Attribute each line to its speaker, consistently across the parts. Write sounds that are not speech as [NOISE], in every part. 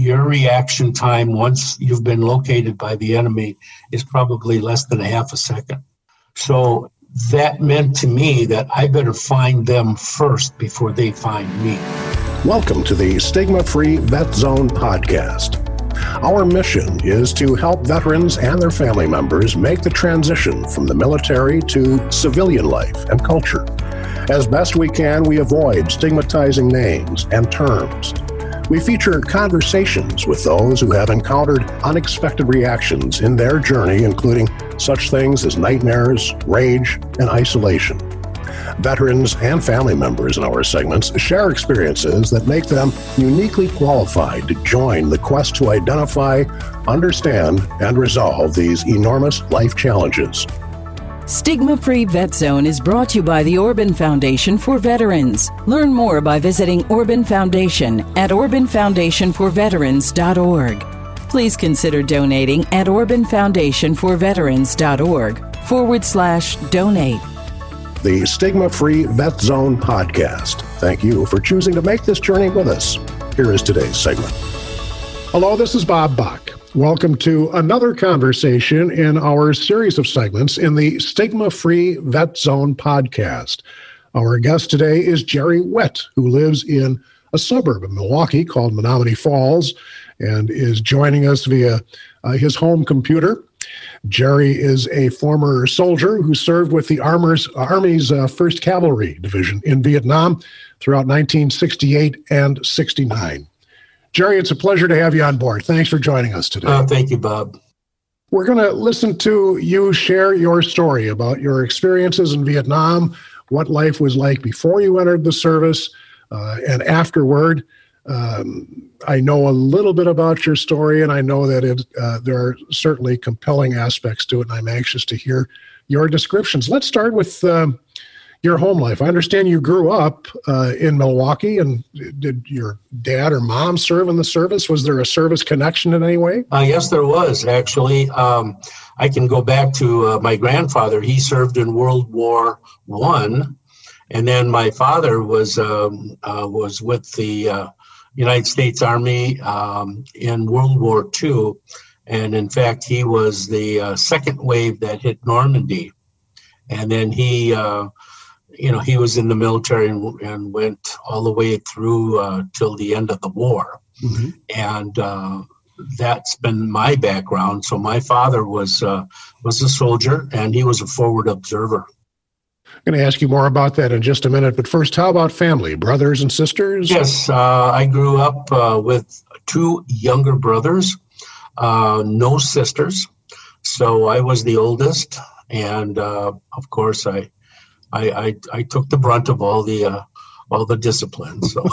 Speaker 1: your reaction time once you've been located by the enemy is probably less than a half a second. So that meant to me that I better find them first before they find me.
Speaker 2: Welcome to the Stigma Free Vet Zone podcast. Our mission is to help veterans and their family members make the transition from the military to civilian life and culture. As best we can, we avoid stigmatizing names and terms. We feature conversations with those who have encountered unexpected reactions in their journey, including such things as nightmares, rage, and isolation. Veterans and family members in our segments share experiences that make them uniquely qualified to join the quest to identify, understand, and resolve these enormous life challenges.
Speaker 3: Stigma Free Vet Zone is brought to you by the Orban Foundation for Veterans. Learn more by visiting Orban Foundation at orbanfoundationforveterans.org. Please consider donating at orbanfoundationforveterans.org forward slash donate.
Speaker 2: The Stigma Free Vet Zone podcast. Thank you for choosing to make this journey with us. Here is today's segment. Hello, this is Bob Bach. Welcome to another conversation in our series of segments in the Stigma Free Vet Zone podcast. Our guest today is Jerry Witt, who lives in a suburb of Milwaukee called Menomonee Falls and is joining us via uh, his home computer. Jerry is a former soldier who served with the Armor's, Army's uh, 1st Cavalry Division in Vietnam throughout 1968 and 69. Jerry, it's a pleasure to have you on board. Thanks for joining us today.
Speaker 1: Uh, thank you, Bob.
Speaker 2: We're going to listen to you share your story about your experiences in Vietnam, what life was like before you entered the service, uh, and afterward. Um, I know a little bit about your story, and I know that it, uh, there are certainly compelling aspects to it, and I'm anxious to hear your descriptions. Let's start with um, your home life. I understand you grew up uh, in Milwaukee, and did your dad or mom serve in the service? Was there a service connection in any way?
Speaker 1: Uh, yes, there was actually. Um, I can go back to uh, my grandfather. He served in World War One, and then my father was um, uh, was with the uh, United States Army um, in World War Two, and in fact, he was the uh, second wave that hit Normandy, and then he you know, he was in the military and, and went all the way through uh, till the end of the war. Mm-hmm. And uh, that's been my background. So my father was uh, was a soldier, and he was a forward observer.
Speaker 2: I'm going to ask you more about that in just a minute. But first, how about family, brothers and sisters?
Speaker 1: Yes, uh, I grew up uh, with two younger brothers, uh, no sisters. So I was the oldest, and of course, I I, I, I took the brunt of all the uh, all the disciplines. So.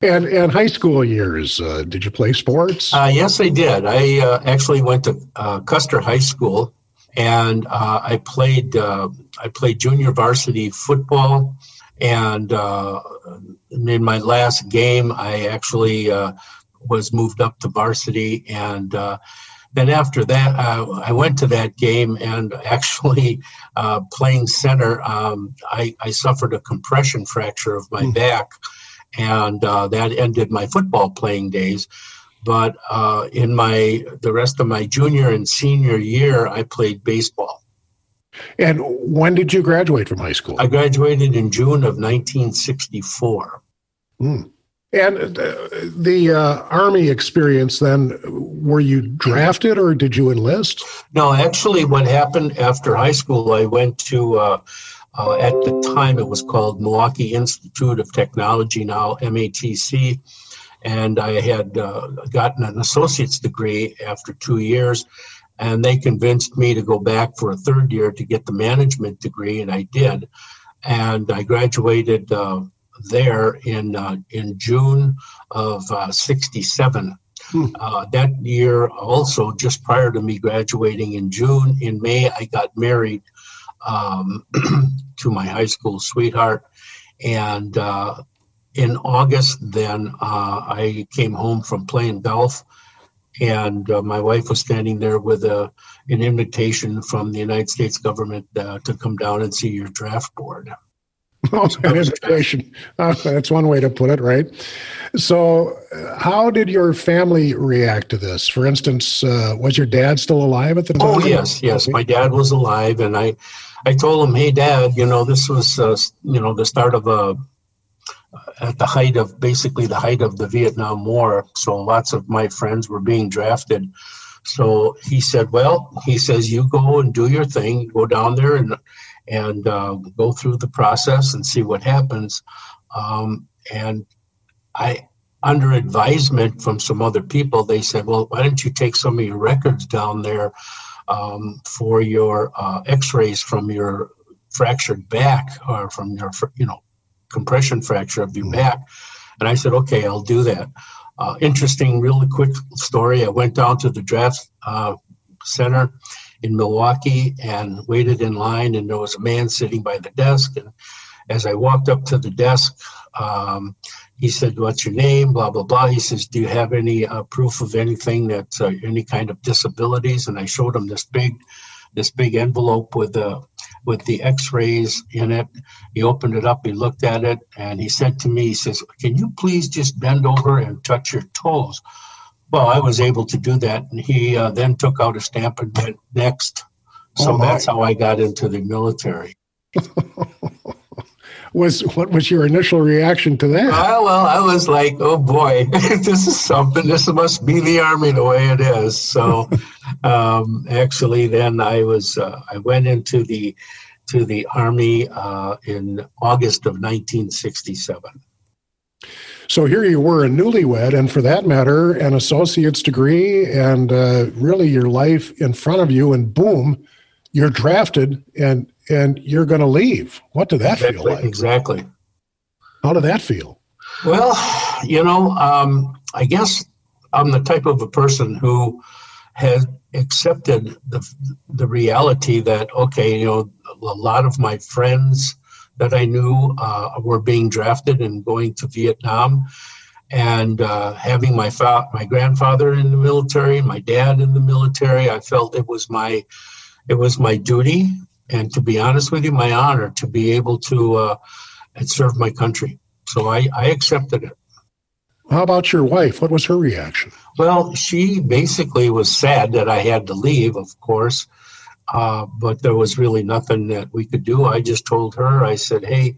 Speaker 1: [LAUGHS]
Speaker 2: and and high school years, uh, did you play sports?
Speaker 1: Uh, yes, I did. I uh, actually went to uh, Custer High School, and uh, I played I played junior varsity football. And in my last game, I actually was moved up to varsity and then after that, uh, I went to that game and actually [LAUGHS] uh, playing center, um, I, I, suffered a compression fracture of my mm. back, and uh, that ended my football playing days. But uh, in my the rest of my junior and senior year, I played baseball.
Speaker 2: And when did you graduate from high school?
Speaker 1: I graduated in June of 1964.
Speaker 2: Mm. And uh, the uh, Army experience, then, were you drafted or did you enlist?
Speaker 1: No, actually, what happened after high school, I went to, uh, uh at the time, it was called Milwaukee Institute of Technology, now MATC. And I had uh, gotten an associate's degree after two years. And they convinced me to go back for a third year to get the management degree, and I did. And I graduated uh, there in uh, in June of '67. Uh, hmm. Uh, that year, also just prior to me graduating in June, in May, I got married um, [CLEARS THROAT] to my high school sweetheart, and uh, in August, then I came home from playing golf and uh, my wife was standing there with a, an invitation from the United States government uh, to come down and see your draft board.
Speaker 2: An invitation. Uh, that's one way to put it, right? So, how did your family react to this? For instance, uh, was your dad still alive at the time?
Speaker 1: Oh yes, yes. My dad was alive, and I, I told him, "Hey, Dad, you know this was, uh, you know, the start of a, at the height of basically the height of the Vietnam War. So lots of my friends were being drafted. So he said, "Well, he says you go and do your thing. Go down there and and uh, go through the process and see what happens." Um, and I, under advisement from some other people, they said, well, why don't you take some of your records down there um, for your uh, x-rays from your fractured back or from your, you know, compression fracture of your back. And I said, okay, I'll do that. Uh, interesting, really quick story. I went down to the draft uh, center in Milwaukee and waited in line, and there was a man sitting by the desk. And as I walked up to the desk, um, he said, "What's your name?" Blah blah blah. He says, "Do you have any uh, proof of anything that uh, any kind of disabilities?" And I showed him this big, this big envelope with the with the X-rays in it. He opened it up. He looked at it, and he said to me, "He says, can you please just bend over and touch your toes?" Well, I was able to do that, and he uh, then took out a stamp and went next. So oh that's how I got into the military. [LAUGHS]
Speaker 2: was what was your initial reaction to that?
Speaker 1: Uh, well, I was like, oh boy, [LAUGHS] this is something. This must be the army the way it is. So, [LAUGHS] um, actually, then I was uh, I went into the to the army uh, in August of 1967.
Speaker 2: So here you were a newlywed, and for that matter, an associate's degree, and uh, really your life in front of you, and boom, you're drafted, and and you're going to leave. What did that
Speaker 1: exactly,
Speaker 2: feel like?
Speaker 1: Exactly.
Speaker 2: How did that feel?
Speaker 1: Well, you know, um, I guess I'm the type of a person who has accepted the the reality that okay, you know, a lot of my friends that I knew uh, were being drafted and going to Vietnam, and uh, having my fa- my grandfather in the military, my dad in the military, I felt it was my it was my duty and to be honest with you, my honor to be able to uh, serve my country. So I, I accepted it.
Speaker 2: How about your wife? What was her reaction?
Speaker 1: Well, she basically was sad that I had to leave, of course, uh, but there was really nothing that we could do. I just told her, I said, hey,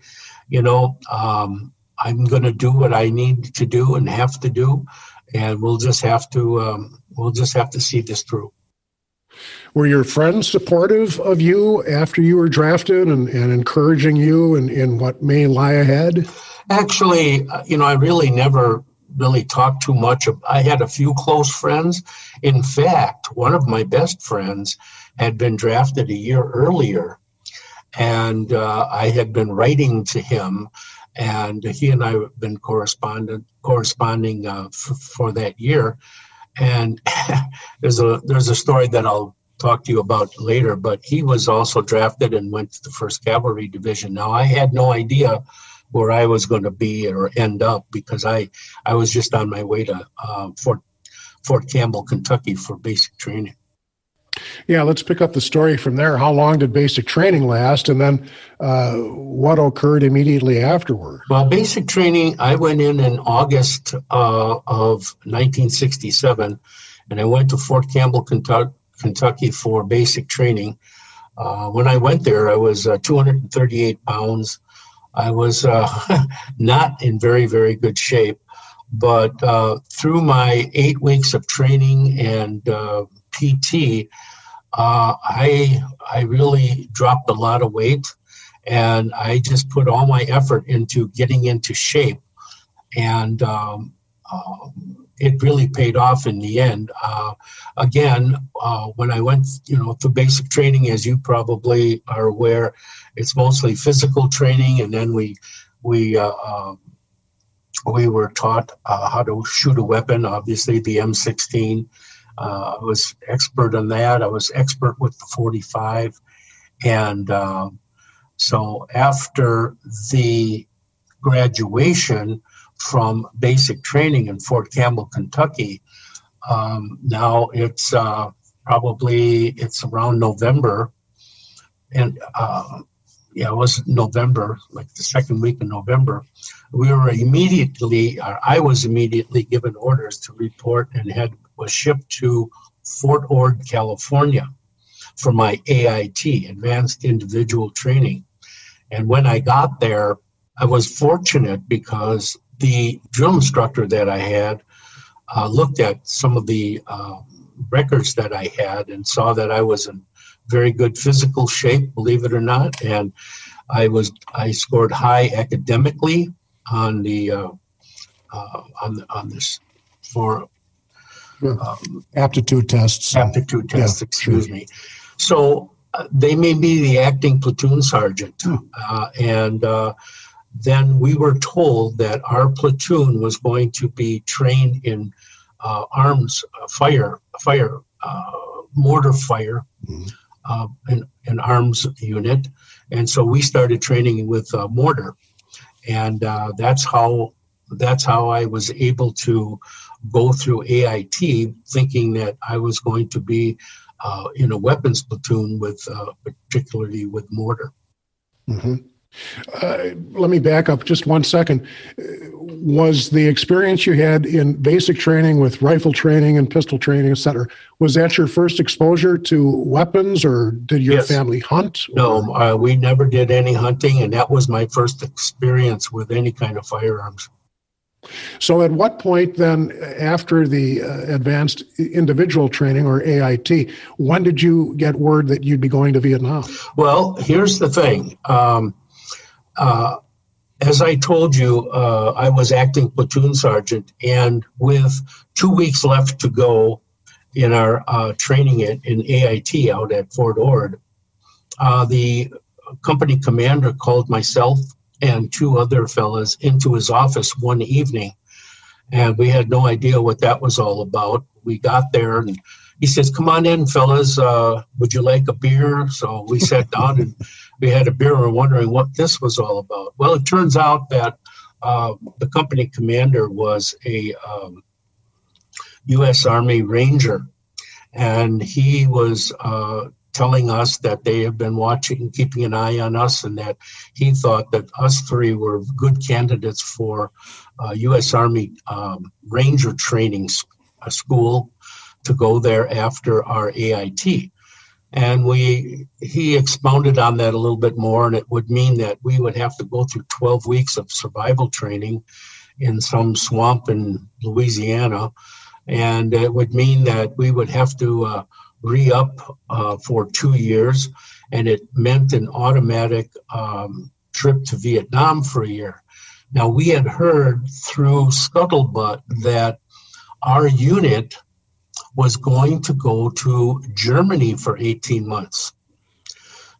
Speaker 1: you know, um, I'm going to do what I need to do and have to do, and we'll just have to um, we'll just have to see this through.
Speaker 2: Were your friends supportive of you after you were drafted and, and encouraging you in, in what may lie ahead?
Speaker 1: Actually, uh, you know, I really never really talked too much. I had a few close friends. In fact, one of my best friends had been drafted a year earlier, and uh, I had been writing to him, and he and I have been correspondent corresponding uh, f- for that year. And [LAUGHS] there's a there's a story that I'll talk to you about later, but he was also drafted and went to the First Cavalry Division. Now I had no idea where I was going to be or end up because I I was just on my way to uh, Fort Fort Campbell, Kentucky for basic training.
Speaker 2: Yeah, let's pick up the story from there. How long did basic training last, and then uh, what occurred immediately afterward?
Speaker 1: Well, basic training, I went in in August uh, of 1967, and I went to Fort Campbell, Kentucky, Kentucky for basic training. Uh, when I went there, I was uh, 238 pounds. I was uh, [LAUGHS] not in very, very good shape. But uh, through my eight weeks of training and uh, PT, uh, I I really dropped a lot of weight, and I just put all my effort into getting into shape, and um, um, it really paid off in the end. Uh, again, uh, when I went, you know, through basic training, as you probably are aware, it's mostly physical training, and then we we uh, um, we were taught uh, how to shoot a weapon. Obviously, the M16. Uh, I was expert on that. I was expert with the 45, and um, so after the graduation from basic training in Fort Campbell, Kentucky. Um, now it's uh, probably it's around November, and uh, yeah, it was November, like the second week in November. We were immediately, I was immediately given orders to report and had was shipped to Fort Ord, California for my AIT, Advanced Individual Training. And when I got there, I was fortunate because the drill instructor that I had uh, looked at some of the uh, records that I had and saw that I was in very good physical shape, believe it or not, and I was I scored high academically on the uh, uh on on this for
Speaker 2: um, aptitude tests.
Speaker 1: Aptitude tests, yeah, excuse sure. me. So uh, they made me the acting platoon sergeant. Hmm. Uh, and uh, then we were told that our platoon was going to be trained in uh, arms uh, fire, fire, uh, mortar fire, mm an, an arms unit. And so we started training with mortar. And that's how that's how I was able to go through AIT thinking that I was going to be uh, in a weapons platoon with, uh, particularly with mortar.
Speaker 2: Mm-hmm. Uh, let me back up just one second. Was the experience you had in basic training with rifle training and pistol training, et cetera, was that your first exposure to weapons or did your yes. family hunt?
Speaker 1: No, uh, we never did any hunting, and that was my first experience with any kind of firearms.
Speaker 2: So, at what point then, after the uh, advanced individual training or AIT, when did you get word that you'd be going to Vietnam?
Speaker 1: Well, here's the thing. Um, uh, as I told you, uh, I was acting platoon sergeant, and with two weeks left to go in our uh, training at, in AIT out at Fort Ord, uh, the company commander called myself and two other fellas into his office one evening. And we had no idea what that was all about. We got there and he says, Come on in, fellas. Uh, would you like a beer? So we sat down and we had a beer and wondering what this was all about. Well, it turns out that uh, the company commander was a um, U.S. Army Ranger. And he was uh, telling us that they have been watching, keeping an eye on us, and that he thought that us three were good candidates for uh, U.S. Army um, Ranger training school to go there after our AIT. And we, he expounded on that a little bit more, and it would mean that we would have to go through 12 weeks of survival training in some swamp in Louisiana, and it would mean that we would have to uh, re up uh, for two years, and it meant an automatic um, trip to Vietnam for a year. Now, we had heard through scuttlebutt that our unit was going to go to Germany for 18 months.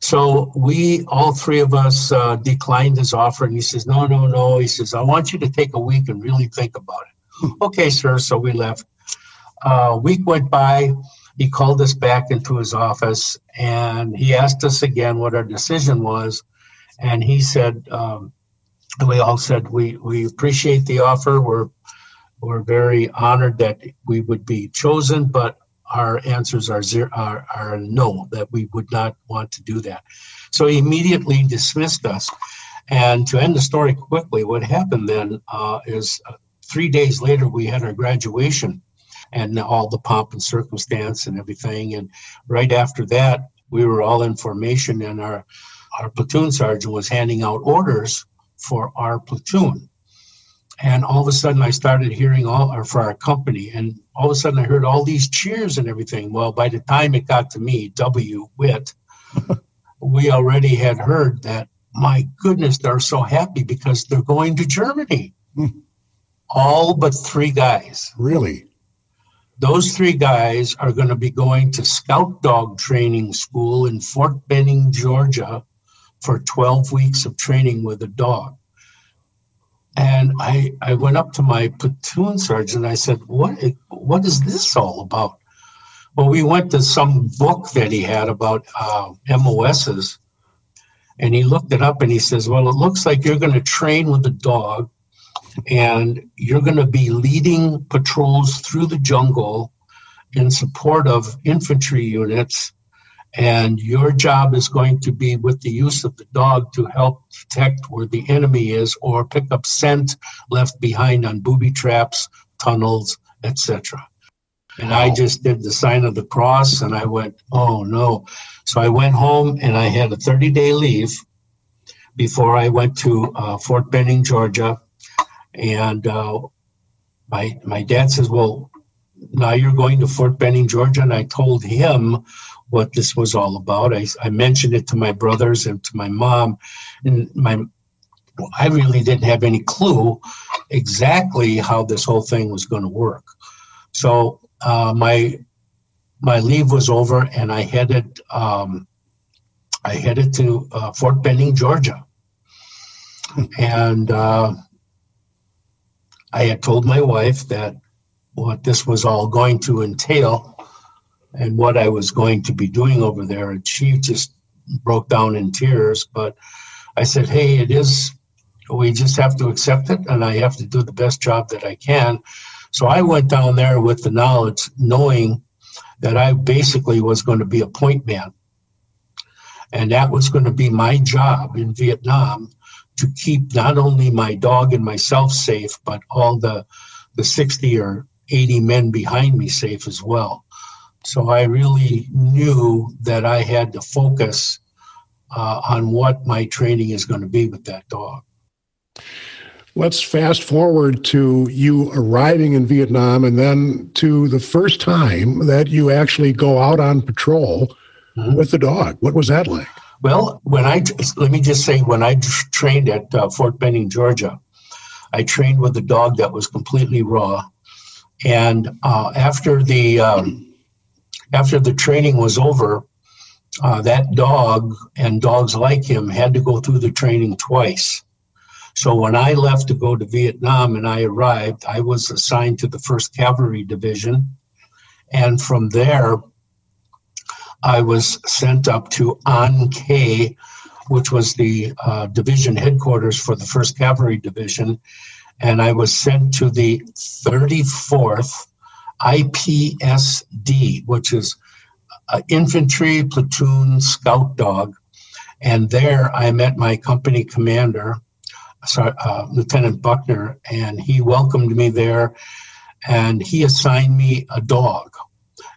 Speaker 1: So we, all three of us, uh, declined his offer, and he says, "No, no, no." He says, "I want you to take a week and really think about it." [LAUGHS] okay, sir. So we left. Uh, a week went by he called us back into his office and he asked us again what our decision was. And he said, um, we all said, we, we appreciate the offer. We're, we're very honored that we would be chosen, but our answers are, zero, are, are no, that we would not want to do that. So he immediately dismissed us. And to end the story quickly, what happened then uh, is uh, three days later, we had our graduation and all the pomp and circumstance and everything. And right after that, we were all in formation, and our our platoon sergeant was handing out orders for our platoon. And all of a sudden, I started hearing all, or for our company, and all of a sudden, I heard all these cheers and everything. Well, by the time it got to me, W. Witt, [LAUGHS] we already had heard that. My goodness, they're so happy because they're going to Germany. Hmm. all but three guys.
Speaker 2: Really?
Speaker 1: Those three guys are going to be going to Scout Dog Training School in Fort Benning, Georgia, for 12 weeks of training with a dog. And I, I went up to my platoon sergeant. I said, what, what is this all about? Well, we went to some book that he had about uh, MOSs. And he looked it up and he says, Well, it looks like you're going to train with a dog and you're going to be leading patrols through the jungle in support of infantry units And your job is going to be with the use of the dog to help detect where the enemy is or pick up scent left behind on booby traps, tunnels, etc. And I just did the sign of the cross and I went, oh no. So I went home and I had a 30 day leave before I went to uh, Fort Benning, Georgia. And uh, my, my dad says, well, now you're going to Fort Benning, Georgia. And I told him what this was all about. I, I mentioned it to my brothers and to my mom. And my I really didn't have any clue exactly how this whole thing was going to work. So uh, my my leave was over, and I headed um, I headed to uh, Fort Benning, Georgia, and uh, I had told my wife that what this was all going to entail and what I was going to be doing over there, and she just broke down in tears. But I said, "Hey, it is. We just have to accept it, and I have to do the best job that I can." So I went down there with the knowledge, knowing that I basically was going to be a point man. And that was going to be my job in Vietnam to keep not only my dog and myself safe, but all the, the 60 or 80 men behind me safe as well. So I really knew that I had to focus uh, on what my training is going to be with that dog.
Speaker 2: Let's fast forward to you arriving in Vietnam and then to the first time that you actually go out on patrol mm-hmm. with the dog. What was that like?
Speaker 1: Well, when I let me just say, when I trained at uh, Fort Benning, Georgia, I trained with a dog that was completely raw, and uh, after the um, after the training was over, uh, that dog and dogs like him had to go through the training twice. So when I left to go to Vietnam and I arrived, I was assigned to the 1st Cavalry Division. And from there, I was sent up to An Khe, which was the uh, division headquarters for the 1st Cavalry Division. And I was sent to the 34th IPSD, which is an infantry platoon scout dog. And there I met my company commander, uh, Lieutenant Buckner, and he welcomed me there, and he assigned me a dog,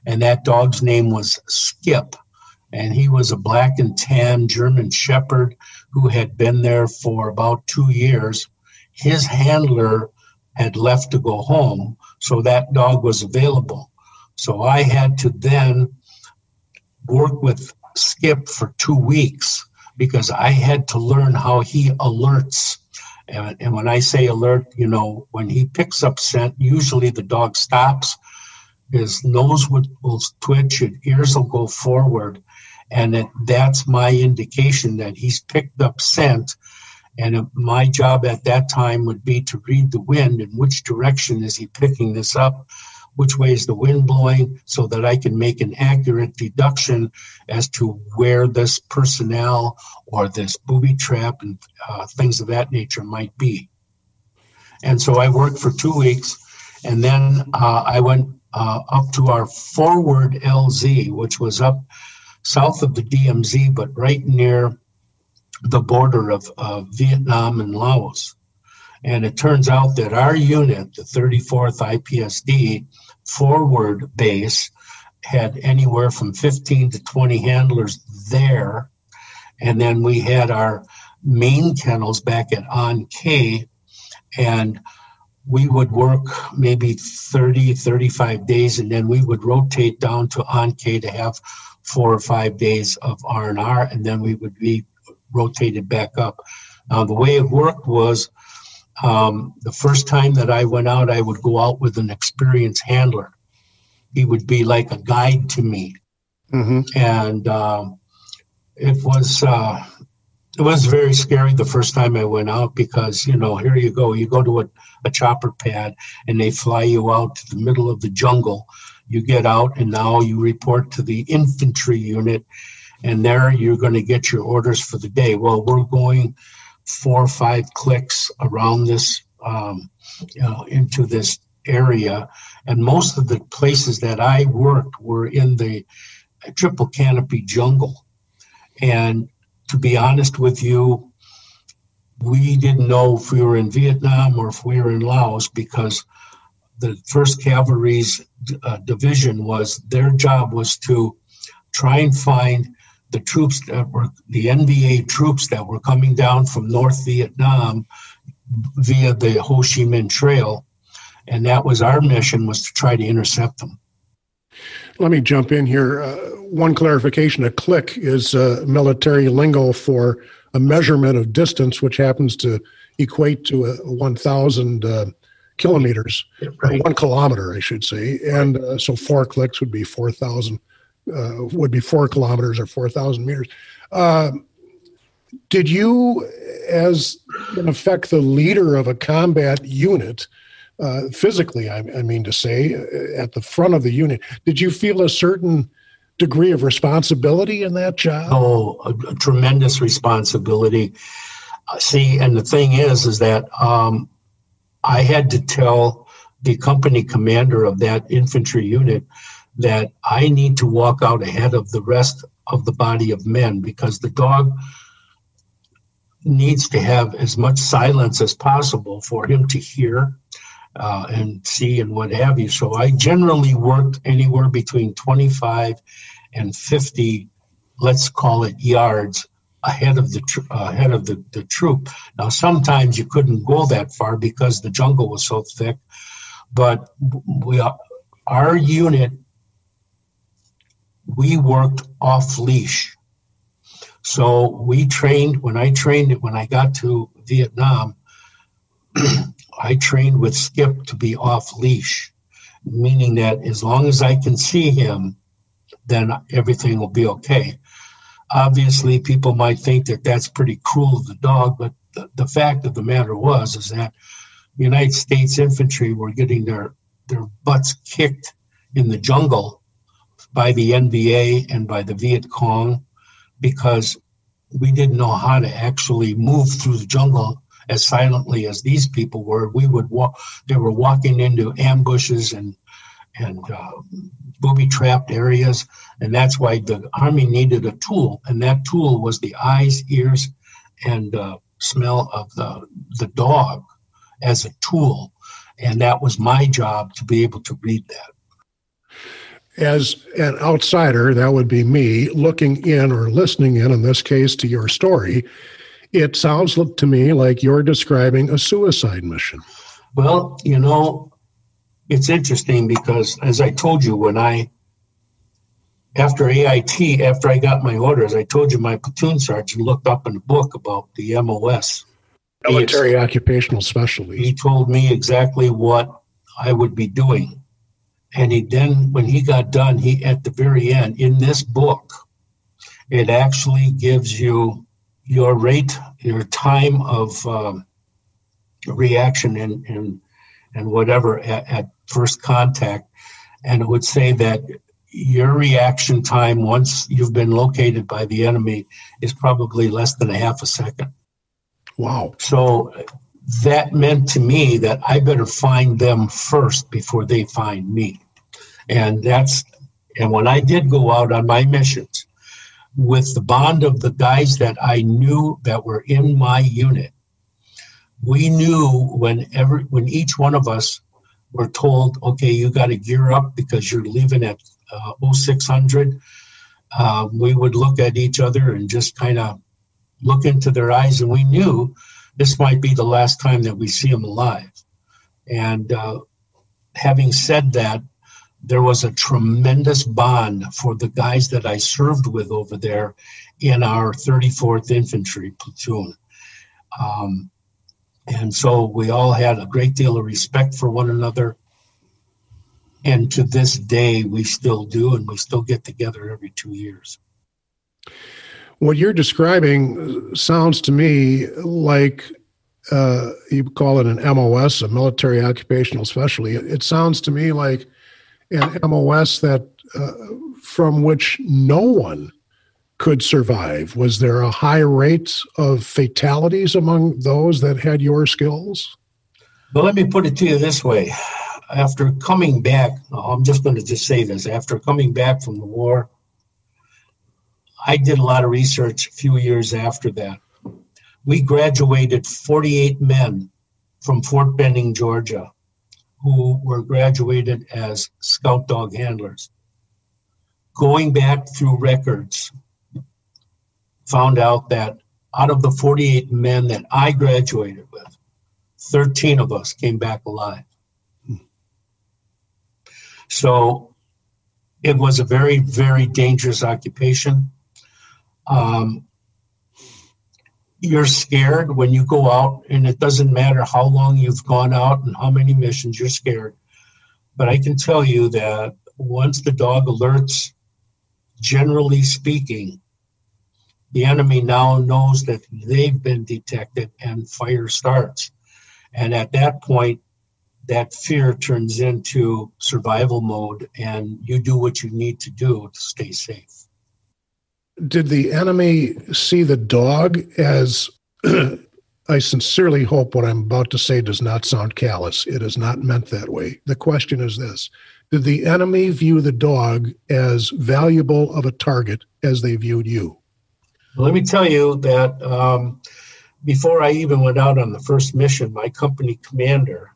Speaker 1: and that dog's name was Skip, and he was a black and tan German Shepherd who had been there for about two years. His handler had left to go home, so that dog was available. So I had to then work with Skip for two weeks because I had to learn how he alerts and, and when I say alert, you know, when he picks up scent, usually the dog stops, his nose will, will twitch, his ears will go forward. And it, that's my indication that he's picked up scent. And my job at that time would be to read the wind and which direction is he picking this up which way is the wind blowing so that I can make an accurate deduction as to where this personnel or this booby trap and uh, things of that nature might be. And so I worked for two weeks, and then uh, I went uh, up to our forward LZ, which was up south of the DMZ, but right near the border of, of Vietnam and Laos. And it turns out that our unit, the 34th IPSD, forward base had anywhere from 15 to 20 handlers there. And then we had our main kennels back at An Khe, and we would work maybe 30, 35 days, and then we would rotate down to An Khe to have four or five days of R&R, and then we would be rotated back up. Now, the way it worked was um, the first time that I went out, I would go out with an experienced handler. He would be like a guide to me, mm-hmm. and um, it was uh, it was very scary the first time I went out because you know here you go, you go to a, a chopper pad and they fly you out to the middle of the jungle. You get out and now you report to the infantry unit, and there you're going to get your orders for the day. Well, we're going four or five clicks around this um, you know, into this area and most of the places that i worked were in the triple canopy jungle. And to be honest with you, we didn't know if we were in Vietnam or if we were in Laos because the First Cavalry's uh, division was their job was to try and find the troops that were the NVA troops that were coming down from North Vietnam via the Ho Chi Minh Trail, and that was our mission was to try to intercept them.
Speaker 2: Let me jump in here. Uh, one clarification: a click is uh, military lingo for a measurement of distance, which happens to equate to a 1,000 uh, kilometers, right. one kilometer, I should say. And uh, so four clicks would be 4,000, uh, would be four kilometers or 4,000 meters. Uh, did you, as in effect the leader of a combat unit, uh, physically, I, I, mean to say, uh, at the front of the unit, did you feel a certain degree of responsibility in that job?
Speaker 1: Oh, a, a tremendous responsibility. Uh, see, and the thing is, is that um, I had to tell the company commander of that infantry unit that I need to walk out ahead of the rest of the body of men because the dog needs to have as much silence as possible for him to hear uh, and see and what have you. So I generally worked anywhere between 25 and 50, let's call it yards ahead of the tr- ahead of the, the troop. Now sometimes you couldn't go that far because the jungle was so thick, but we our unit we worked off leash. So we trained when I trained it when I got to Vietnam. [CLEARS THROAT] I trained with Skip to be off leash, meaning that as long as I can see him, then everything will be okay. Obviously, people might think that that's pretty cruel of the dog, but the, the fact of the matter was is that United States infantry were getting their their butts kicked in the jungle by the NVA and by the Viet Cong because we didn't know how to actually move through the jungle as silently as these people were. We would walk; they were walking into ambushes and and uh, booby trapped areas, and that's why the army needed a tool, and that tool was the eyes, ears, and uh, smell of the the dog as a tool, and that was my job to be able to read that
Speaker 2: as an outsider, that would be me looking in or listening in, in this case, to your story, it sounds to me like you're describing a suicide mission.
Speaker 1: Well, you know, it's interesting because, as I told you, when I, after AIT, after I got my orders, I told you my platoon sergeant looked up in a book about the MOS.
Speaker 2: Military Occupational Specialty.
Speaker 1: He told me exactly what I would be doing. And he then, when he got done, he, at the very end, in this book, it actually gives you your rate, your time of um, reaction and, and, and whatever at, at first contact. And it would say that your reaction time once you've been located by the enemy is probably less than a half a second.
Speaker 2: Wow.
Speaker 1: So that meant to me that I better find them first before they find me. And that's and when I did go out on my missions, with the bond of the guys that I knew that were in my unit. We knew whenever when each one of us were told, okay, you got to gear up because you're leaving at uh, 0600. Uh, we would look at each other and just kind of look into their eyes, and we knew this might be the last time that we see them alive. And uh, having said that, there was a tremendous bond for the guys that I served with over there in our 34th Infantry platoon. Um, and so we all had a great deal of respect for one another. And to this day, we still do, and we still get together every two years.
Speaker 2: What you're describing sounds to me like uh, you call it an MOS, a military occupational specialty. It sounds to me like an MOS that uh, from which no one could survive? Was there a high rate of fatalities among those that had your skills?
Speaker 1: Well, let me put it to you this way. After coming back, I'm just going to just say this after coming back from the war, I did a lot of research a few years after that. We graduated 48 men from Fort Benning, Georgia, who were graduated as scout dog handlers. Going back through records, found out that out of the 48 men that I graduated with, 13 of us came back alive. So it was a very, very dangerous occupation. Um, you're scared when you go out, and it doesn't matter how long you've gone out and how many missions, you're scared. But I can tell you that once the dog alerts, generally speaking, the enemy now knows that they've been detected and fire starts. And at that point, that fear turns into survival mode and you do what you need to do to stay safe.
Speaker 2: Did the enemy see the dog as [CLEARS THROAT] I sincerely hope what I'm about to say does not sound callous. It is not meant that way. The question is this Did the enemy view the dog as valuable of a target as they viewed you?
Speaker 1: Let me tell you that um, before I even went out on the first mission, my company commander,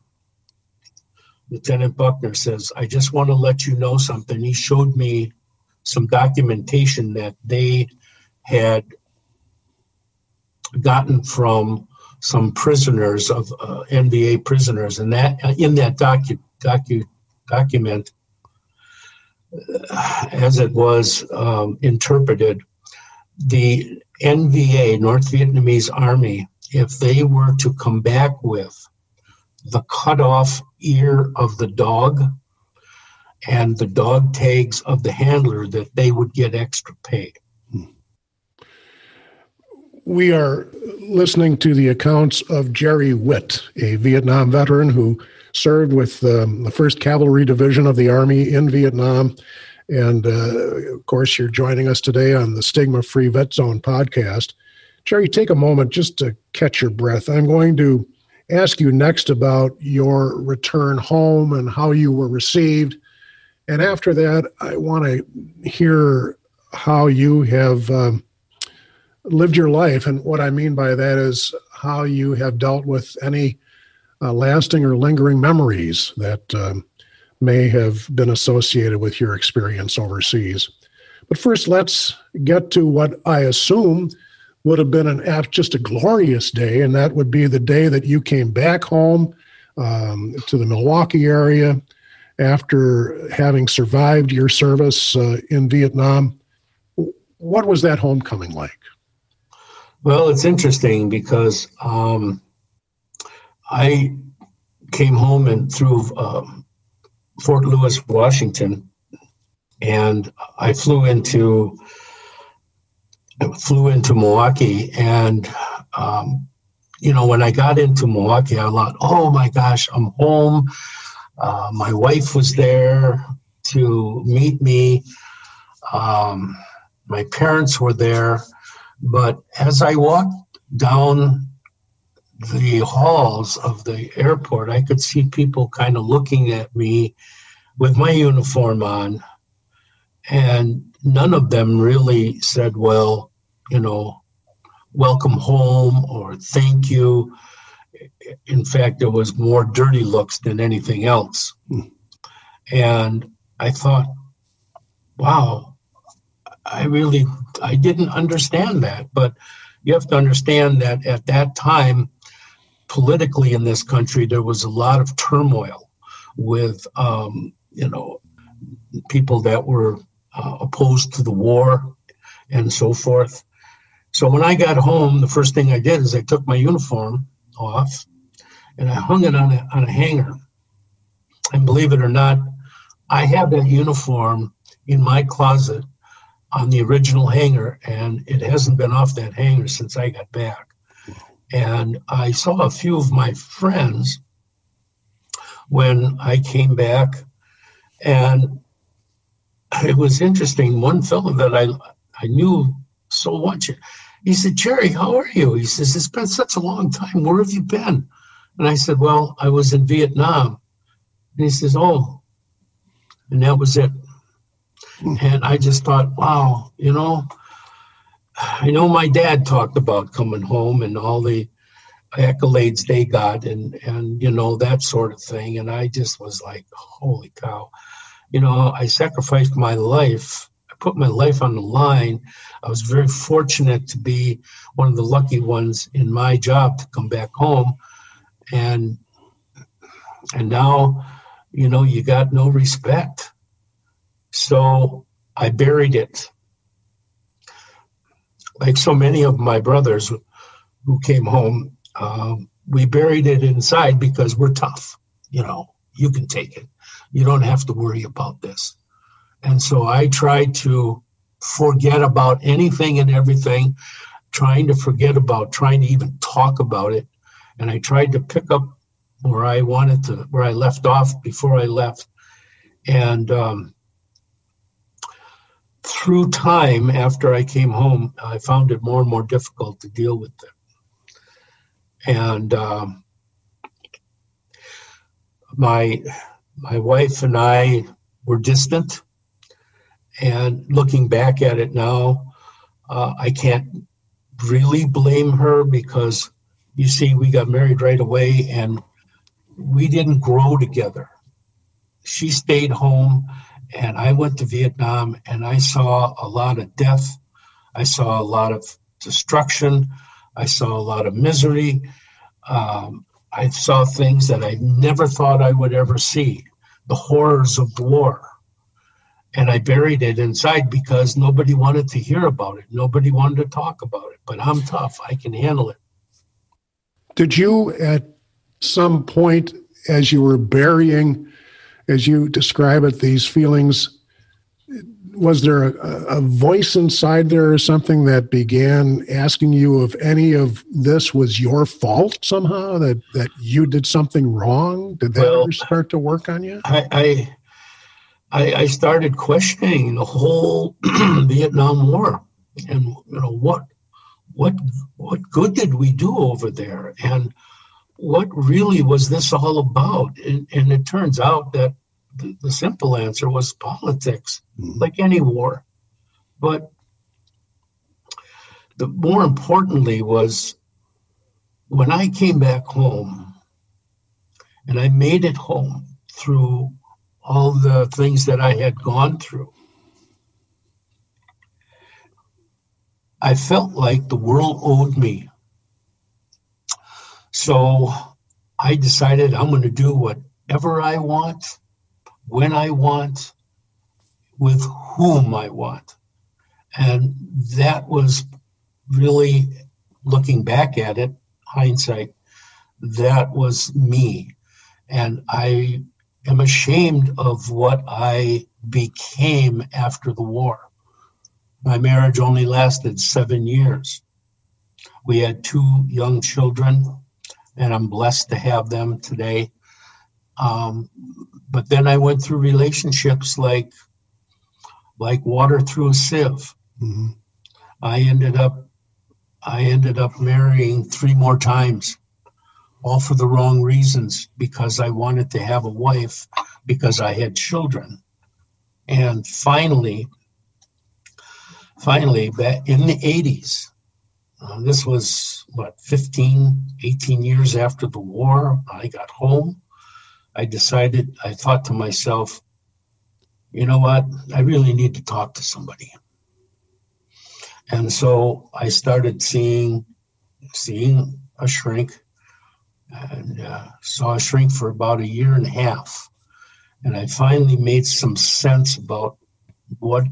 Speaker 1: Lieutenant Buckner, says, I just want to let you know something. He showed me some documentation that they had gotten from some prisoners of uh, NVA prisoners, and that in that docu, docu, document, uh, as it was um, interpreted, the NVA, North Vietnamese Army, if they were to come back with the cut off ear of the dog and the dog tags of the handler, that they would get extra pay.
Speaker 2: We are listening to the accounts of Jerry Witt, a Vietnam veteran who served with um, the 1st Cavalry Division of the Army in Vietnam and uh, of course, you're joining us today on the Stigma Free Vet Zone podcast. Jerry, take a moment just to catch your breath. I'm going to ask you next about your return home and how you were received. And after that, I want to hear how you have um, lived your life. And what I mean by that is how you have dealt with any uh, lasting or lingering memories that um, may have been associated with your experience overseas. But first, let's get to what I assume would have been an just a glorious day, and that would be the day that you came back home um, to the Milwaukee area after having survived your service uh, in Vietnam. What was that homecoming like?
Speaker 1: Well, it's interesting because um, I came home and through um, Fort Lewis, Washington, and I flew into I flew into Milwaukee, and um, you know when I got into Milwaukee, I thought, oh my gosh, I'm home. Uh, my wife was there to meet me. Um, my parents were there, but as I walked down the halls of the airport, I could see people kind of looking at me with my uniform on. And none of them really said, well, you know, welcome home or thank you. In fact, there was more dirty looks than anything else. And I thought, wow, I really I didn't understand that. But you have to understand that at that time, politically in this country, there was a lot of turmoil with, um, you know, people that were uh, opposed to the war and so forth. So when I got home, the first thing I did is I took my uniform off and I hung it on a, on a hanger. And believe it or not, I have that uniform in my closet on the original hanger, and it hasn't been off that hanger since I got back. And I saw a few of my friends when I came back. And it was interesting. One fellow that I, I knew so much, he said, Jerry, how are you? He says, It's been such a long time. Where have you been? And I said, Well, I was in Vietnam. And he says, Oh, and that was it. And I just thought, wow, you know, I know my dad talked about coming home and all the accolades they got and and you know that sort of thing and I just was like holy cow you know I sacrificed my life I put my life on the line I was very fortunate to be one of the lucky ones in my job to come back home and and now you know you got no respect so I buried it like so many of my brothers who came home um, we buried it inside because we're tough. You know, you can take it. You don't have to worry about this. And so I tried to forget about anything and everything, trying to forget about trying to even talk about it. And I tried to pick up where I wanted to, where I left off before I left. And um, through time, after I came home, I found it more and more difficult to deal with it and um, my my wife and I were distant. And looking back at it now, uh, I can't really blame her because you see, we got married right away and we didn't grow together. She stayed home and I went to Vietnam and I saw a lot of death. I saw a lot of destruction. I saw a lot of misery. Um, I saw things that I never thought I would ever see the horrors of war. And I buried it inside because nobody wanted to hear about it. Nobody wanted to talk about it. But I'm tough, I can handle it.
Speaker 2: Did you, at some point, as you were burying, as you describe it, these feelings, was there a, a, voice inside there or something that began asking you if any of this was your fault somehow that that you did something wrong did that well, ever start to work on you
Speaker 1: I, I i started questioning the whole [CLEARS THROAT] vietnam war and you know what what what good did we do over there and what really was this all about and, and it turns out that the, the simple answer was politics, mm-hmm. like any war. But the more importantly was when I came back home and I made it home through all the things that I had gone through. I felt like the world owed me. So I decided I'm going to do whatever I want when I want, with whom I want. And that was really looking back at it, hindsight, that was me. And I am ashamed of what I became after the war. My marriage only lasted seven years. We had two young children, and I'm blessed to have them today. Um, but then I went through relationships like like water through a sieve. Mm-hmm. I ended up I ended up marrying three more times, all for the wrong reasons because I wanted to have a wife because I had children. And finally, finally, back in the 80s, uh, this was what 15, 18 years after the war, I got home I decided, I thought to myself, you know what? I really need to talk to somebody. And so I started seeing seeing a shrink and uh, saw a shrink for about a year and a half. And I finally made some sense about what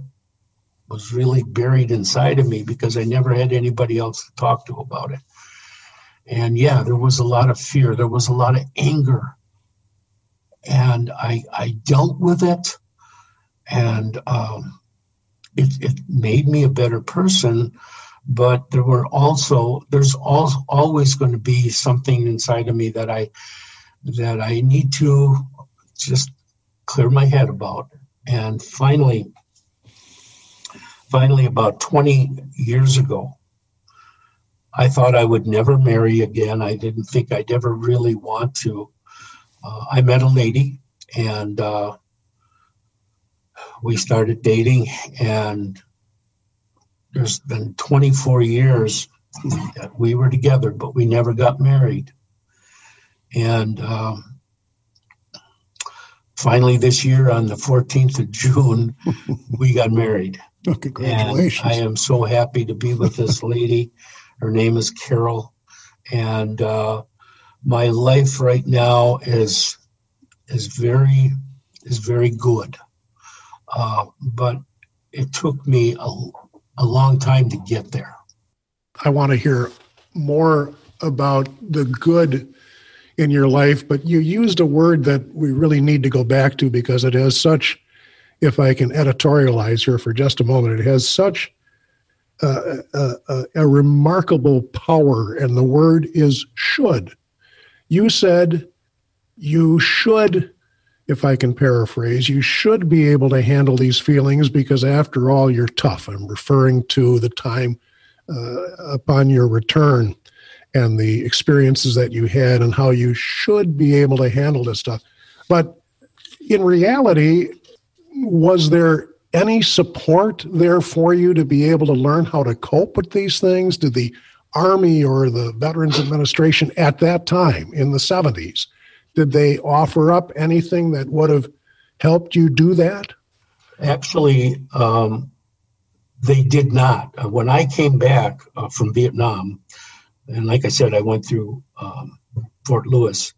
Speaker 1: was really buried inside of me because I never had anybody else to talk to about it. And yeah, there was a lot of fear, there was a lot of anger and I, I dealt with it, and um, it, it made me a better person. But there were also there's al- always going to be something inside of me that I that I need to just clear my head about. And finally, finally, about 20 years ago, I thought I would never marry again. I didn't think I'd ever really want to uh, I met a lady and uh, we started dating and there's been 24 years that we were together, but we never got married. And um, finally, this year on the 14th of June, [LAUGHS] we got married.
Speaker 2: Oh, congratulations.
Speaker 1: And I am so happy to be with this [LAUGHS] lady. Her name is Carol. And uh, my life right now is is very is very good. Uh, but it took me a, a long time to get there.
Speaker 2: I want to hear more about the good in your life, but you used a word that we really need to go back to because it has such, if I can editorialize here for just a moment, it has such a, a, a remarkable power, and the word is should. You said you should, if I can paraphrase, you should be able to handle these feelings because, after all, you're tough. I'm referring to the time uh, upon your return and the experiences that you had and how you should be able to handle this stuff. But in reality, was there any support there for you to be able to learn how to cope with these things? Did the Army or the Veterans Administration at that time in the 70s, did they offer up anything that would have helped you do that?
Speaker 1: Actually, um, they did not. Uh, when I came back uh, from Vietnam, and like I said, I went through um, Fort Lewis.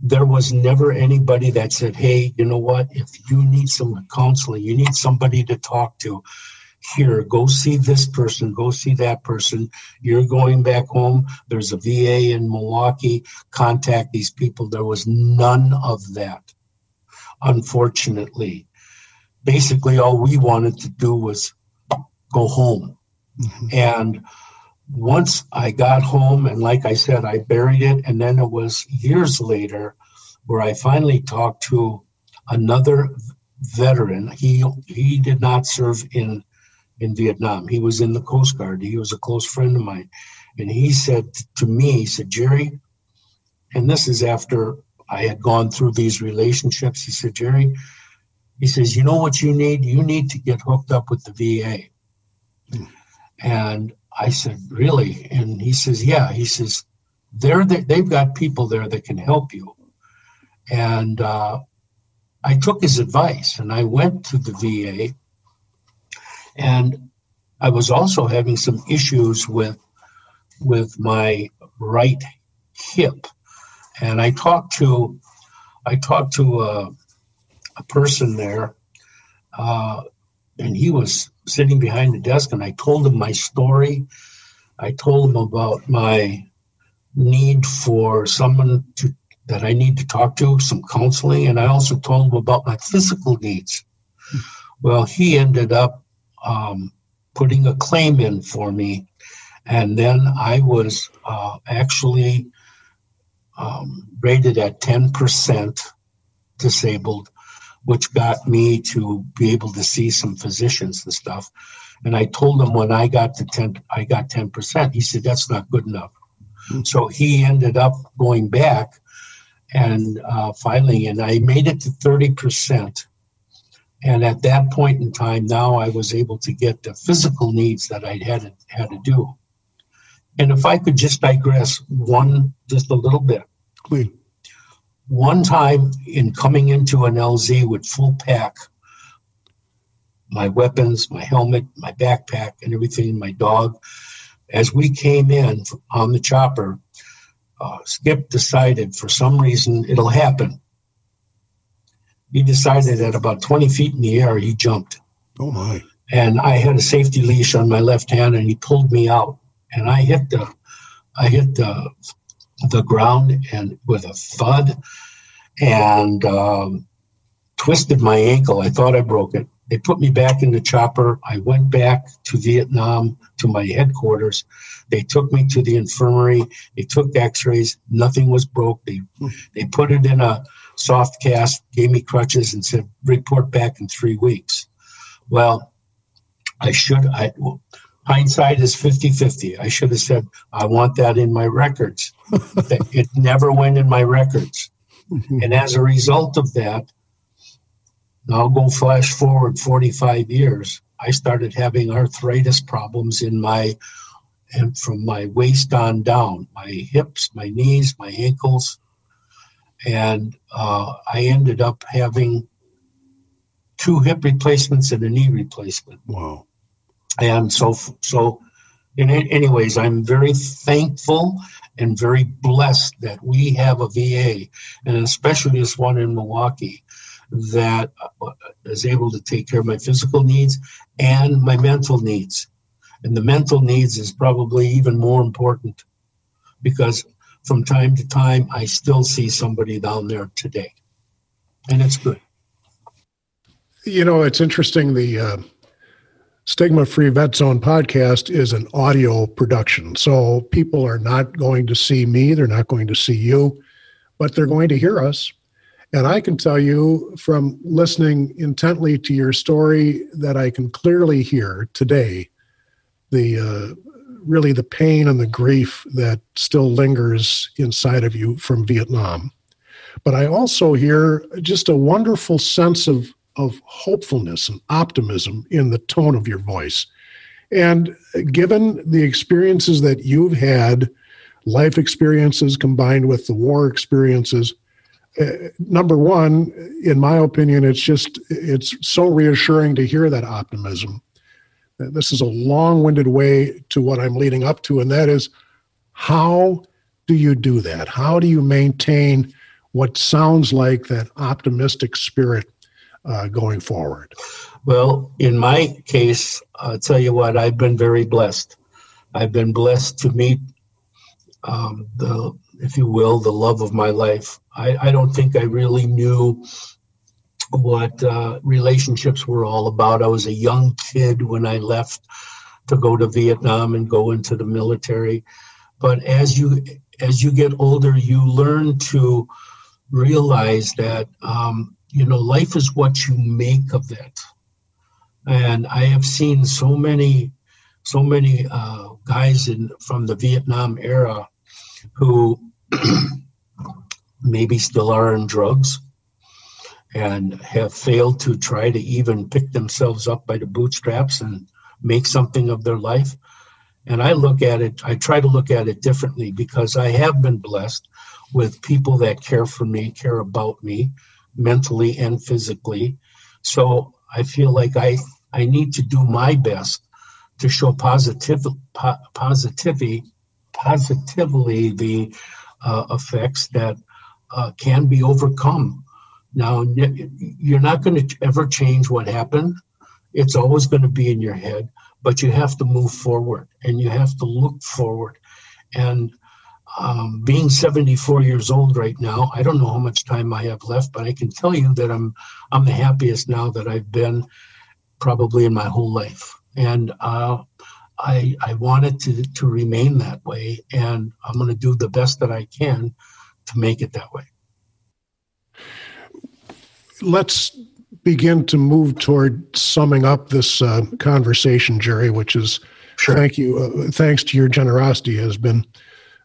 Speaker 1: There was never anybody that said, "Hey, you know what? If you need some counseling, you need somebody to talk to. Here, go see this person. Go see that person. You're going back home. There's a VA in Milwaukee. Contact these people." There was none of that. Unfortunately, basically, all we wanted to do was go home. Mm-hmm. And once I got home, and like I said, I buried it. And then it was years later where I finally talked to another veteran. He he did not serve in in Vietnam. He was in the Coast Guard. He was a close friend of mine. And he said to me, he said, Jerry, and this is after I had gone through these relationships. He said, Jerry, he says, you know what you need? You need to get hooked up with the VA. And I said, Really? And he says, Yeah. He says, they're the, they've got people there that can help you. And uh, I took his advice and I went to the VA. And I was also having some issues with with my right hip. And I talked to I talked to a, a person there, uh, and he was sitting behind the desk and I told him my story. I told him about my need for someone to that I need to talk to, some counseling, and I also told him about my physical needs. Well, he ended up um, putting a claim in for me, and then I was uh, actually um, rated at 10% disabled which got me to be able to see some physicians and stuff. And I told him when I got to 10, I got 10%. He said, that's not good enough. Mm-hmm. So he ended up going back and uh, finally, and I made it to 30%. And at that point in time, now I was able to get the physical needs that I had to, had to do. And if I could just digress one, just a little bit.
Speaker 2: Please
Speaker 1: one time in coming into an LZ with full pack, my weapons, my helmet, my backpack, and everything, my dog, as we came in on the chopper, uh, Skip decided for some reason it'll happen. He decided at about 20 feet in the air, he jumped.
Speaker 2: Oh my.
Speaker 1: And I had a safety leash on my left hand and he pulled me out. And I hit the I hit the the ground and with a thud and um, twisted my ankle. I thought I broke it. They put me back in the chopper. I went back to Vietnam to my headquarters. They took me to the infirmary. They took x-rays. Nothing was broke. They they put it in a soft cast, gave me crutches, and said report back in three weeks. Well, I should. I hindsight is 50-50. I should have said I want that in my records. [LAUGHS] it never went in my records. Mm-hmm. And as a result of that, I'll go flash forward 45 years. I started having arthritis problems in my and from my waist on down, my hips, my knees, my ankles, and uh, I ended up having two hip replacements and a knee replacement.
Speaker 2: Wow!
Speaker 1: And so, so, in anyways, I'm very thankful and very blessed that we have a VA, and especially this one in Milwaukee, that uh, able to take care of my physical needs and my mental needs. And the mental needs is probably even more important because from time to time, I still see somebody down there today. And it's good.
Speaker 2: You know, it's interesting. The uh, Stigma Free Vet Zone podcast is an audio production. So people are not going to see me, they're not going to see you, but they're going to hear us. And I can tell you from listening intently to your story that I can clearly hear today the uh, really the pain and the grief that still lingers inside of you from Vietnam. But I also hear just a wonderful sense of, of hopefulness and optimism in the tone of your voice. And given the experiences that you've had, life experiences combined with the war experiences, uh, number one, in my opinion, it's just it's so reassuring to hear that optimism. This is a long-winded way to what I'm leading up to, and that is, how do you do that? How do you maintain what sounds like that optimistic spirit uh, going forward?
Speaker 1: Well, in my case, I'll tell you what, I've been very blessed. I've been blessed to meet um, the if you will, the love of my life. I, I don't think I really knew what uh, relationships were all about. I was a young kid when I left to go to Vietnam and go into the military. But as you as you get older, you learn to realize that um, you know life is what you make of it. And I have seen so many so many uh, guys in from the Vietnam era who [CLEARS THROAT] maybe still are in drugs and have failed to try to even pick themselves up by the bootstraps and make something of their life. And I look at it, I try to look at it differently because I have been blessed with people that care for me, care about me mentally and physically. So I feel like I, I need to do my best to show positive, po- positivity, positively the uh, effects that uh, can be overcome. Now, you're not going to ever change what happened. It's always going to be in your head, but you have to move forward and you have to look forward. And um, being 74 years old right now, I don't know how much time I have left, but I can tell you that I'm I'm the happiest now that I've been probably in my whole life. And uh, I, I want it to, to remain that way, and I'm going to do the best that I can to make it that way.
Speaker 2: Let's begin to move toward summing up this uh, conversation, Jerry, which is sure. thank you. Uh, thanks to your generosity, has been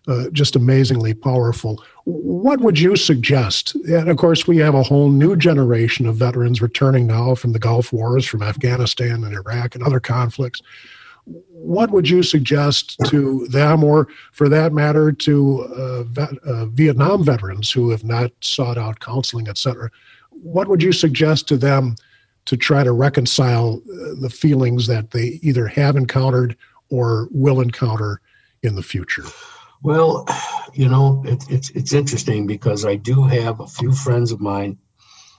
Speaker 2: uh, just amazingly powerful. What would you suggest? And of course, we have a whole new generation of veterans returning now from the Gulf Wars, from Afghanistan and Iraq and other conflicts what would you suggest to them, or for that matter, to uh, vet, uh, Vietnam veterans who have not sought out counseling, et cetera? What would you suggest to them to try to reconcile uh, the feelings that they either have encountered or will encounter in the future?
Speaker 1: Well, you know, it, it's it's interesting because I do have a few friends of mine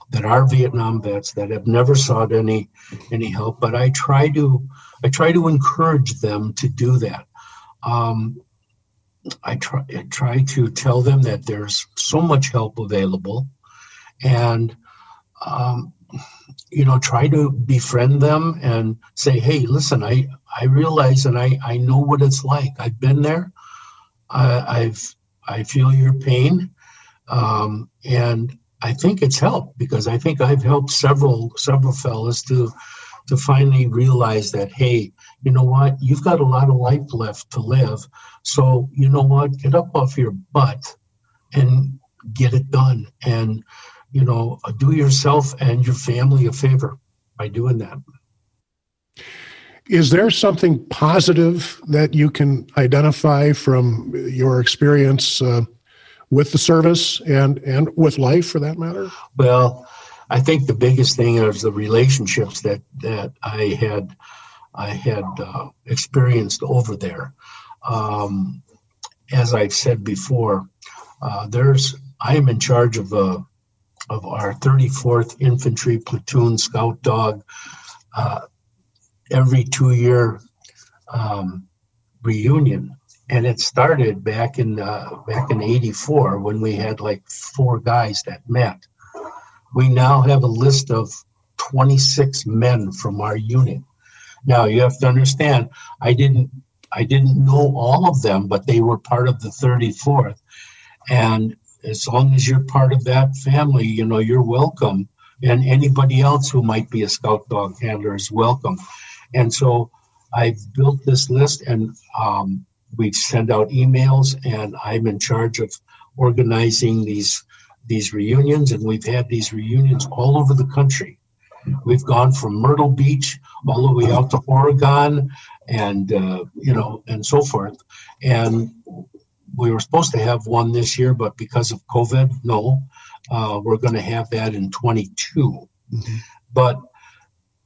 Speaker 1: that are Vietnam vets that have never sought any any help, but I try to I try to encourage them to do that. Um, I try I try to tell them that there's so much help available, and um, you know try to befriend them and say, hey, listen, I I realize and I I know what it's like. I've been there. I, I've I feel your pain, um, and I think it's helped because I think I've helped several several fellas to to finally realize that hey, you know what, you've got a lot of life left to live. So you know what, get up off your butt and get it done, and you know do yourself and your family a favor by doing that.
Speaker 2: Is there something positive that you can identify from your experience uh, with the service and, and with life for that matter?
Speaker 1: Well, I think the biggest thing is the relationships that, that I had I had uh, experienced over there. Um, as I've said before, uh, there's I am in charge of a uh, of our 34th Infantry Platoon Scout Dog uh, every two year um, reunion. And it started back in uh, back in '84 when we had like four guys that met. We now have a list of 26 men from our unit. Now you have to understand, I didn't I didn't know all of them, but they were part of the 34th. And as long as you're part of that family, you know, you're welcome. And anybody else who might be a scout dog handler is welcome. And so I've built this list and um, we send out emails and I'm in charge of organizing these these reunions and we've had these reunions all over the country. We've gone from Myrtle Beach all the way out to Oregon and uh, you know and so forth. And we were supposed to have one this year, but because of COVID, no. Uh, we're going to have that in 22. Mm-hmm. But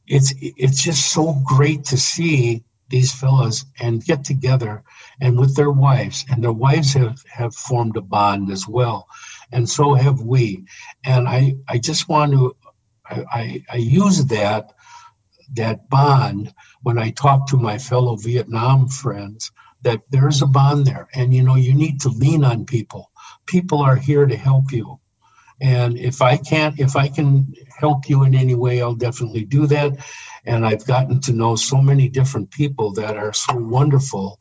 Speaker 1: it's it's just so great to see these fellas and get together and with their wives and their wives have have formed a bond as well and so have we and i i just want to i i, I use that that bond when i talk to my fellow vietnam friends that there's a bond there. And you know you need to lean on people. People are here to help you. And if i can't if i can help you in any way i'll definitely do that. And i've gotten to know so many different people that are so wonderful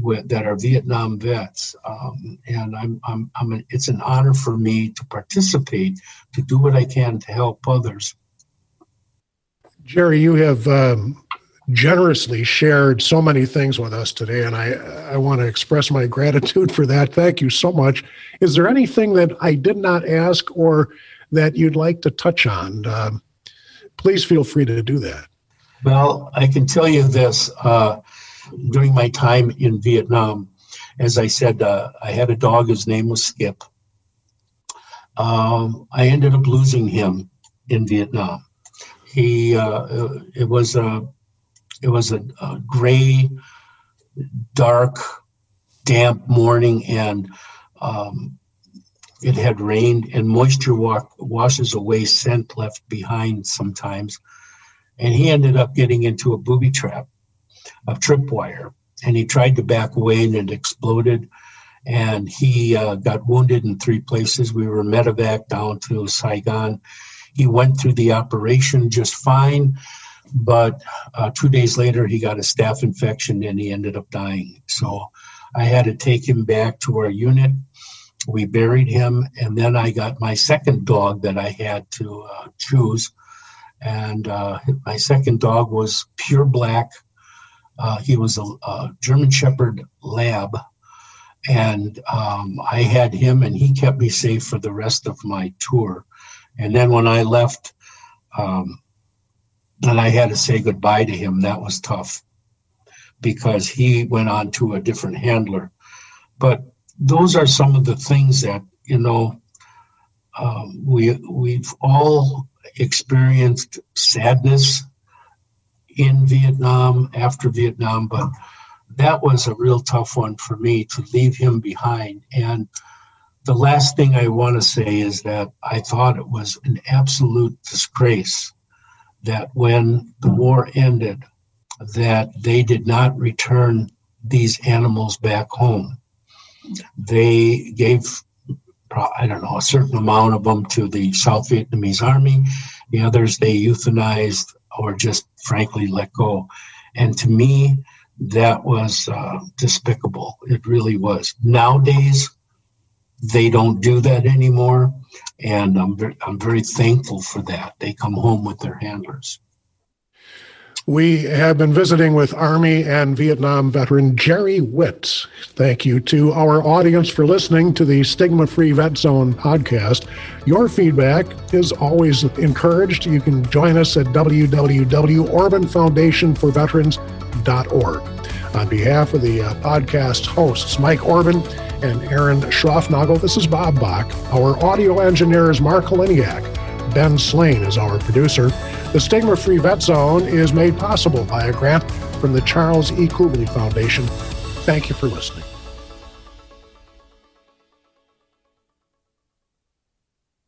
Speaker 1: with, that are vietnam vets. Um, and I'm, I'm, I'm a, it's an honor for me to participate to do what i can to help others.
Speaker 2: Jerry you have um generously shared so many things with us today, and I, I want to express my gratitude for that. Thank you so much. Is there anything that I did not ask or that you'd like to touch on? Uh, please feel free to do that.
Speaker 1: Well, I can tell you this. Uh, during my time in Vietnam, as I said, uh, I had a dog, his name was Skip. Um, I ended up losing him in Vietnam. He, uh, it was a it was a, a gray, dark, damp morning, and um, it had rained, and moisture washes away scent left behind sometimes. And he ended up getting into a booby trap of tripwire, and he tried to back away, and it exploded. And he uh, got wounded in three places. We were medevac down to Saigon. He went through the operation just fine but uh, two days later he got a staph infection and he ended up dying. So I had to take him back to our unit. We buried him, and then I got my second dog that I had to uh, choose. And uh, my second dog was pure black. Uh, he was a, a, German Shepherd Lab, and um, I had him, and he kept me safe for the rest of my tour. And then when I left, um, and I had to say goodbye to him. That was tough because he went on to a different handler. But those are some of the things that you know um, we we've all experienced sadness in Vietnam after Vietnam, but that was a real tough one for me to leave him behind. And the last thing I want to say is that I thought it was an absolute disgrace that when the war ended, that they did not return these animals back home. They gave, I don't know, a certain amount of them to the South Vietnamese army. The others they euthanized or just frankly let go. And to me, that was uh, despicable. It really was. Nowadays, they don't do that anymore, and I'm very, I'm very thankful for that. They come home with their handlers.
Speaker 2: We have been visiting with Army and Vietnam veteran Jerry Witt. Thank you to our audience for listening to the Stigma Free Vet Zone podcast. Your feedback is always encouraged. You can join us at www.orbanfoundationforveterans.org. On behalf of the uh, podcast hosts, Mike Orban and Aaron Schroffnagel, this is Bob Bach. Our audio engineer is Mark Haliniak. Ben Slane is our producer. The Stigma Free Vet Zone is made possible by a grant from the Charles E. Kubly Foundation. Thank you for listening.